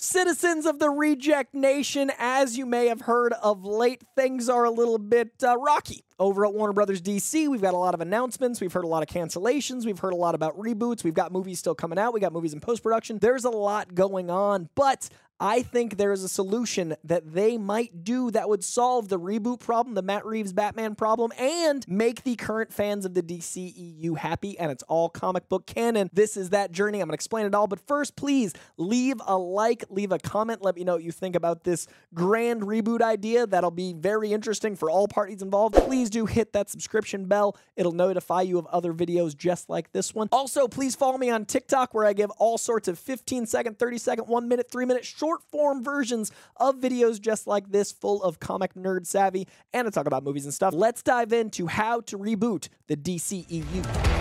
Citizens of the Reject Nation, as you may have heard of late, things are a little bit uh, rocky over at Warner Brothers DC. We've got a lot of announcements. We've heard a lot of cancellations. We've heard a lot about reboots. We've got movies still coming out. We got movies in post production. There's a lot going on, but I think there is a solution that they might do that would solve the reboot problem, the Matt Reeves Batman problem, and make the current fans of the DCEU happy. And it's all comic book canon. This is that journey. I'm going to explain it all. But first, please leave a like, leave a comment. Let me know what you think about this grand reboot idea. That'll be very interesting for all parties involved. Please do hit that subscription bell, it'll notify you of other videos just like this one. Also, please follow me on TikTok where I give all sorts of 15 second, 30 second, 1 minute, 3 minute short short form versions of videos just like this, full of comic nerd savvy and to talk about movies and stuff. Let's dive into how to reboot the DCEU.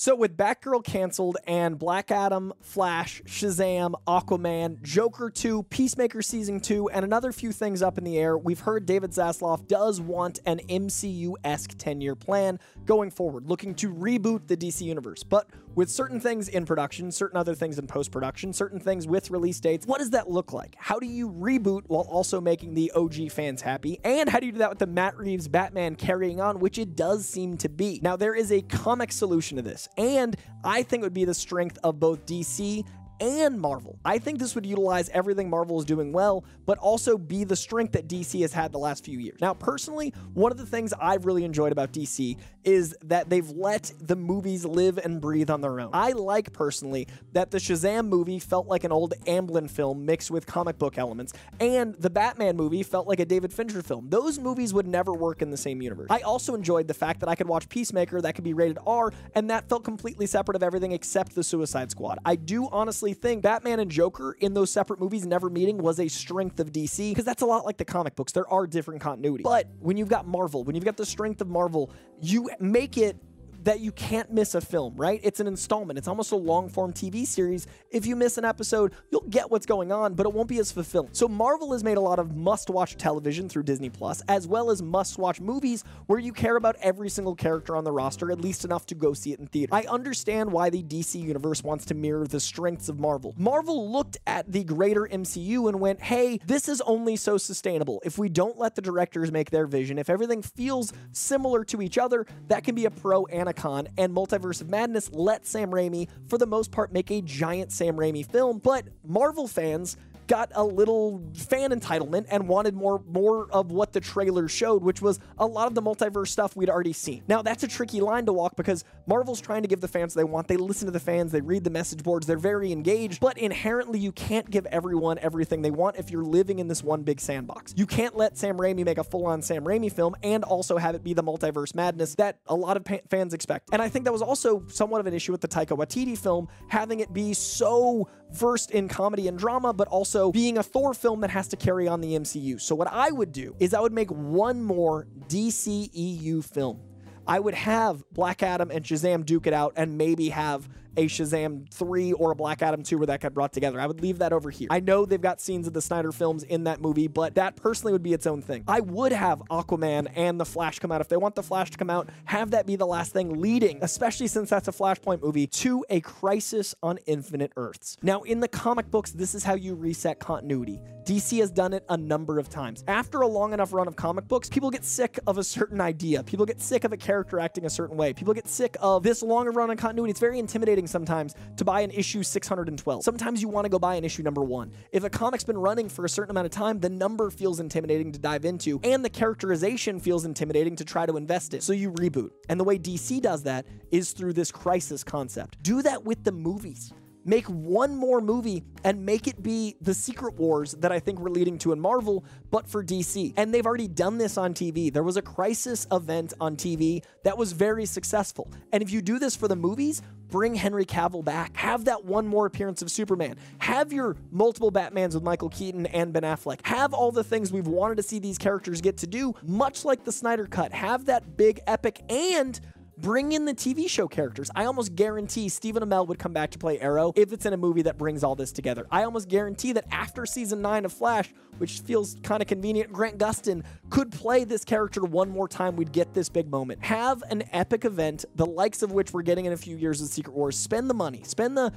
So, with Batgirl canceled and Black Adam, Flash, Shazam, Aquaman, Joker 2, Peacemaker Season 2, and another few things up in the air, we've heard David Zaslav does want an MCU esque 10 year plan going forward, looking to reboot the DC Universe. But with certain things in production, certain other things in post production, certain things with release dates, what does that look like? How do you reboot while also making the OG fans happy? And how do you do that with the Matt Reeves Batman carrying on, which it does seem to be? Now, there is a comic solution to this. And I think it would be the strength of both DC and Marvel. I think this would utilize everything Marvel is doing well, but also be the strength that DC has had the last few years. Now, personally, one of the things I've really enjoyed about DC is that they've let the movies live and breathe on their own. I like personally that the Shazam movie felt like an old Amblin film mixed with comic book elements, and the Batman movie felt like a David Fincher film. Those movies would never work in the same universe. I also enjoyed the fact that I could watch Peacemaker that could be rated R, and that felt completely separate of everything except the Suicide Squad. I do honestly honestly think Batman and Joker in those separate movies never meeting was a strength of DC because that's a lot like the comic books. There are different continuity. But when you've got Marvel, when you've got the strength of Marvel, you make it that you can't miss a film, right? It's an installment. It's almost a long form TV series. If you miss an episode, you'll get what's going on, but it won't be as fulfilling. So Marvel has made a lot of must watch television through Disney Plus, as well as must watch movies where you care about every single character on the roster, at least enough to go see it in theater. I understand why the DC universe wants to mirror the strengths of Marvel. Marvel looked at the greater MCU and went, hey, this is only so sustainable. If we don't let the directors make their vision, if everything feels similar to each other, that can be a pro and and Multiverse of Madness let Sam Raimi, for the most part, make a giant Sam Raimi film, but Marvel fans got a little fan entitlement and wanted more more of what the trailer showed, which was a lot of the multiverse stuff we'd already seen. Now that's a tricky line to walk because Marvel's trying to give the fans they want. They listen to the fans, they read the message boards, they're very engaged, but inherently you can't give everyone everything they want if you're living in this one big sandbox. You can't let Sam Raimi make a full-on Sam Raimi film and also have it be the multiverse madness that a lot of fans expect. And I think that was also somewhat of an issue with the Taika Waititi film, having it be so versed in comedy and drama, but also being a Thor film that has to carry on the MCU. So, what I would do is I would make one more DCEU film. I would have Black Adam and Shazam duke it out and maybe have a Shazam 3 or a Black Adam 2 where that got brought together. I would leave that over here. I know they've got scenes of the Snyder films in that movie, but that personally would be its own thing. I would have Aquaman and The Flash come out. If they want The Flash to come out, have that be the last thing leading, especially since that's a Flashpoint movie, to a crisis on Infinite Earths. Now, in the comic books, this is how you reset continuity. DC has done it a number of times. After a long enough run of comic books, people get sick of a certain idea. People get sick of a character acting a certain way. People get sick of this longer run of continuity. It's very intimidating sometimes to buy an issue 612. Sometimes you want to go buy an issue number one. If a comic's been running for a certain amount of time, the number feels intimidating to dive into, and the characterization feels intimidating to try to invest in. So you reboot. And the way DC does that is through this crisis concept. Do that with the movies make one more movie and make it be the Secret Wars that I think we're leading to in Marvel, but for DC. And they've already done this on TV. There was a crisis event on TV that was very successful. And if you do this for the movies, bring Henry Cavill back. Have that one more appearance of Superman. Have your multiple Batmans with Michael Keaton and Ben Affleck. Have all the things we've wanted to see these characters get to do, much like the Snyder Cut. Have that big epic and Bring in the TV show characters. I almost guarantee Stephen Amell would come back to play Arrow if it's in a movie that brings all this together. I almost guarantee that after season 9 of Flash, which feels kind of convenient, Grant Gustin could play this character one more time. We'd get this big moment. Have an epic event, the likes of which we're getting in a few years of Secret Wars. Spend the money. Spend the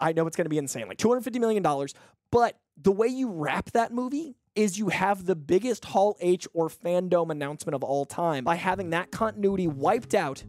I know it's going to be insane, like $250 million. But the way you wrap that movie is you have the biggest Hall H or fandom announcement of all time by having that continuity wiped out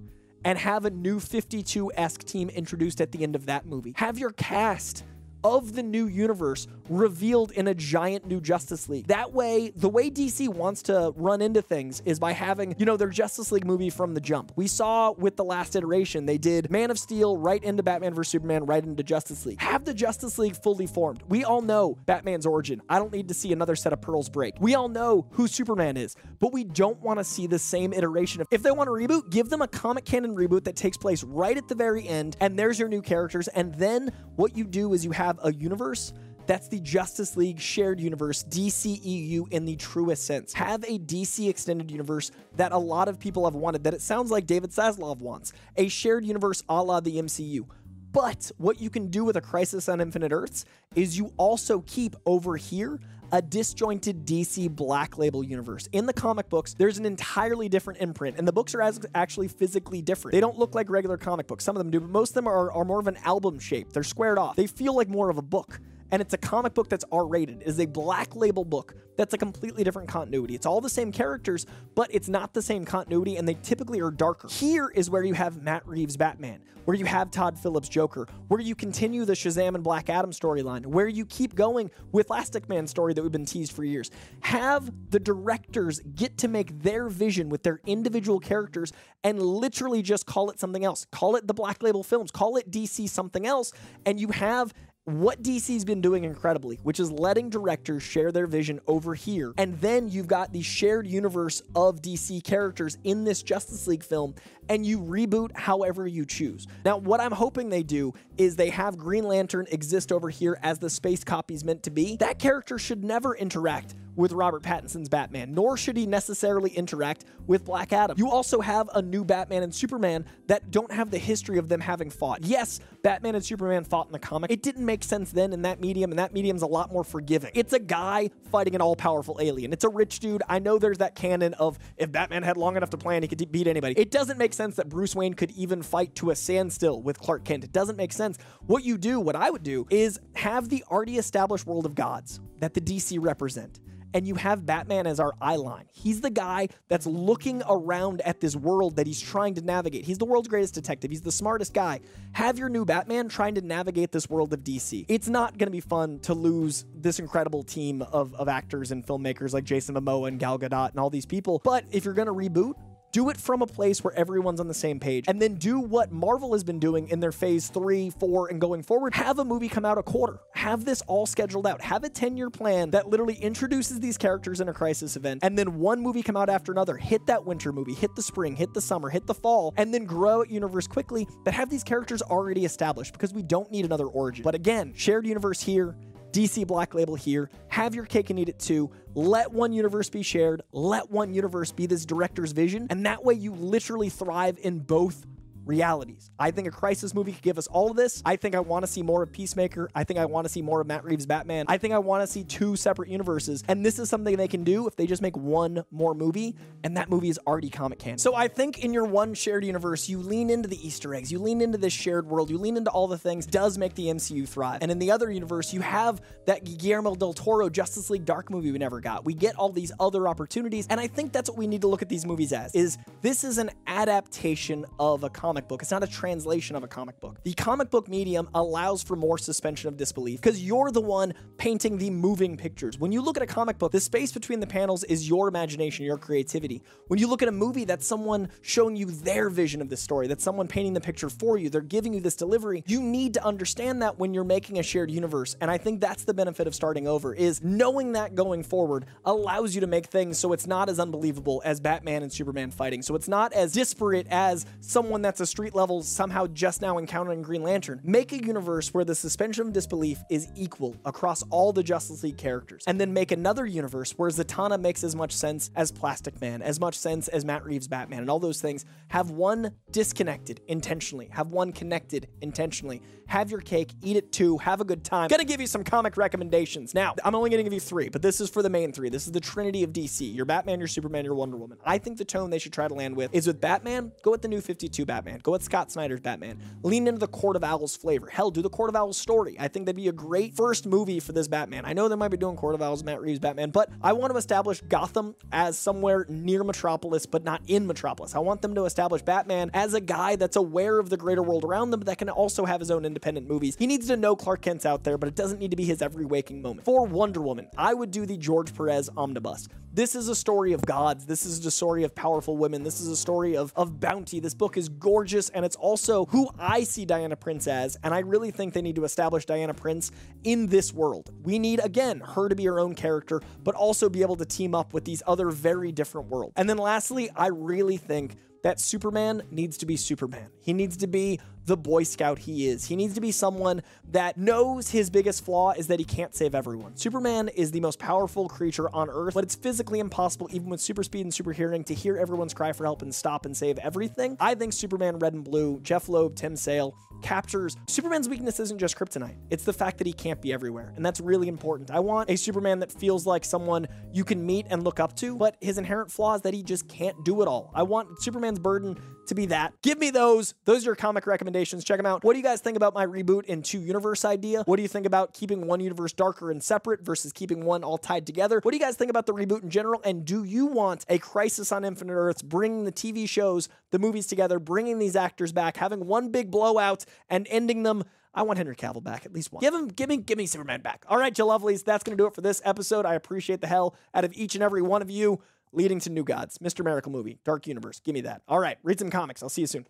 and have a new 52 esque team introduced at the end of that movie. Have your cast of the new universe revealed in a giant new Justice League. That way, the way DC wants to run into things is by having, you know, their Justice League movie from the jump. We saw with the last iteration, they did Man of Steel right into Batman vs. Superman, right into Justice League. Have the Justice League fully formed. We all know Batman's origin. I don't need to see another set of pearls break. We all know who Superman is, but we don't want to see the same iteration. If they want to reboot, give them a comic canon reboot that takes place right at the very end, and there's your new characters. And then what you do is you have a universe that's the Justice League shared universe, DCEU in the truest sense. Have a DC extended universe that a lot of people have wanted, that it sounds like David Zaslav wants. A shared universe a la the MCU. But what you can do with a Crisis on Infinite Earths is you also keep over here a disjointed DC Black Label universe. In the comic books, there's an entirely different imprint, and the books are as actually physically different. They don't look like regular comic books. Some of them do, but most of them are, are more of an album shape. They're squared off. They feel like more of a book and it's a comic book that's R rated. It is a black label book that's a completely different continuity. It's all the same characters, but it's not the same continuity, and they typically are darker. Here is where you have Matt Reeves' Batman, where you have Todd Phillips' Joker, where you continue the Shazam and Black Adam storyline, where you keep going with Plastic Man story that we've been teased for years. Have the directors get to make their vision with their individual characters and literally just call it something else. Call it the Black Label Films, call it DC something else, and you have what DC's been doing incredibly, which is letting directors share their vision over here. And then you've got the shared universe of DC characters in this Justice League film, and you reboot however you choose. Now, what I'm hoping they do is they have Green Lantern exist over here as the space copy's meant to be. That character should never interact with Robert Pattinson's Batman, nor should he necessarily interact with Black Adam. You also have a new Batman and Superman that don't have the history of them having fought. Yes, Batman and Superman fought in the comic. It didn't make sense then in that medium, and that medium's a lot more forgiving. It's a guy fighting an all powerful alien. It's a rich dude. I know there's that canon of if Batman had long enough to plan, he could beat anybody. It doesn't make sense that Bruce Wayne could even fight to a standstill with Clark Kent. It doesn't make sense. What you do, what I would do, is have the already established world of gods that the DC represent and you have Batman as our eye line. He's the guy that's looking around at this world that he's trying to navigate. He's the world's greatest detective. He's the smartest guy. Have your new Batman trying to navigate this world of DC. It's not going to be fun to lose this incredible team of, of actors and filmmakers like Jason Momoa and Gal Gadot and all these people. But if you're going to reboot, do it from a place where everyone's on the same page, and then do what Marvel has been doing in their phase three, four, and going forward. Have a movie come out a quarter. Have this all scheduled out. Have a 10 year plan that literally introduces these characters in a crisis event, and then one movie come out after another. Hit that winter movie, hit the spring, hit the summer, hit the fall, and then grow a universe quickly, but have these characters already established because we don't need another origin. But again, shared universe here, DC Black Label here. Have your cake and eat it too. Let one universe be shared. Let one universe be this director's vision. And that way you literally thrive in both realities. I think a crisis movie could give us all of this. I think I want to see more of Peacemaker. I think I want to see more of Matt Reeves' Batman. I think I want to see two separate universes. And this is something they can do if they just make one more movie, and that movie is already comic canon. So I think in your one shared universe, you lean into the Easter eggs, you lean into this shared world, you lean into all the things, does make the MCU thrive. And in the other universe, you have that Guillermo del Toro Justice League Dark movie we never got. We get all these other opportunities, and I think that's what we need to look at these movies as, is this is an adaptation of a comic comic book. It's not a translation of a comic book. The comic book medium allows for more suspension of disbelief because you're the one painting the moving pictures. When you look at a comic book, the space between the panels is your imagination, your creativity. When you look at a movie, that's someone showing you their vision of the story, that's someone painting the picture for you. They're giving you this delivery. You need to understand that when you're making a shared universe. And I think that's the benefit of starting over is knowing that going forward allows you to make things so it's not as unbelievable as Batman and Superman fighting. So it's not as disparate as someone that's a street level somehow just now encountering Green Lantern. Make a universe where the suspension of disbelief is equal across all the Justice League characters. And then make another universe where Zatanna makes as much sense as Plastic Man, as much sense as Matt Reeves' Batman, and all those things. Have one disconnected intentionally, have one connected intentionally. Have your cake, eat it too, have a good time. Gonna give you some comic recommendations. Now, I'm only gonna give you three, but this is for the main three. This is the trinity of DC. Your Batman, your Superman, your Wonder Woman. I think the tone they should try to land with is with Batman, go with the new 52 Batman. Go with Scott Snyder's Batman. Lean into the Court of Owls flavor. Hell, do the Court of Owls story. I think that'd be a great first movie for this Batman. I know they might be doing Court of Owls, Matt Reeves Batman, but I want to establish Gotham as somewhere near Metropolis, but not in Metropolis. I want them to establish Batman as a guy that's aware of the greater world around them, but that can also have his own independent movies. He needs to know Clark Kent's out there, but it doesn't need to be his every waking moment. For Wonder Woman, I would do the George Perez omnibus. This is a story of gods. This is a story of powerful women. This is a story of, of bounty. This book is gorgeous, and it's also who I see Diana Prince as, and I really think they need to establish Diana Prince in this world. We need, again, her to be her own character, but also be able to team up with these other very different worlds. And then lastly, I really think that Superman needs to be Superman. He needs to be the Boy Scout he is. He needs to be someone that knows his biggest flaw is that he can't save everyone. Superman is the most powerful creature on Earth, but it's physically impossible, even with super speed and super hearing, to hear everyone's cry for help and stop and save everything. I think Superman Red and Blue, Jeph Loeb, Tim Sale, captures Superman's weakness isn't just kryptonite. It's the fact that he can't be everywhere. And that's really important. I want a Superman that feels like someone you can meet and look up to, but his inherent flaw is that he just can't do it all. I want Superman's burden to be that. Give me those. Those are your comic recommendations. Check them out. What do you guys think about my reboot in two universe idea? What do you think about keeping one universe darker and separate versus keeping one all tied together? What do you guys think about the reboot in general? And do you want a Crisis on Infinite Earths, bringing the TV shows, the movies together, bringing these actors back, having one big blowout and ending them I want Henry Cavill back at least once. Give him, give me, give me Superman back. All right, Joe Lovelies, that's gonna do it for this episode. I appreciate the hell out of each and every one of you leading to New Gods, Mr. Miracle Movie, Dark Universe. Give me that. All right, read some comics. I'll see you soon.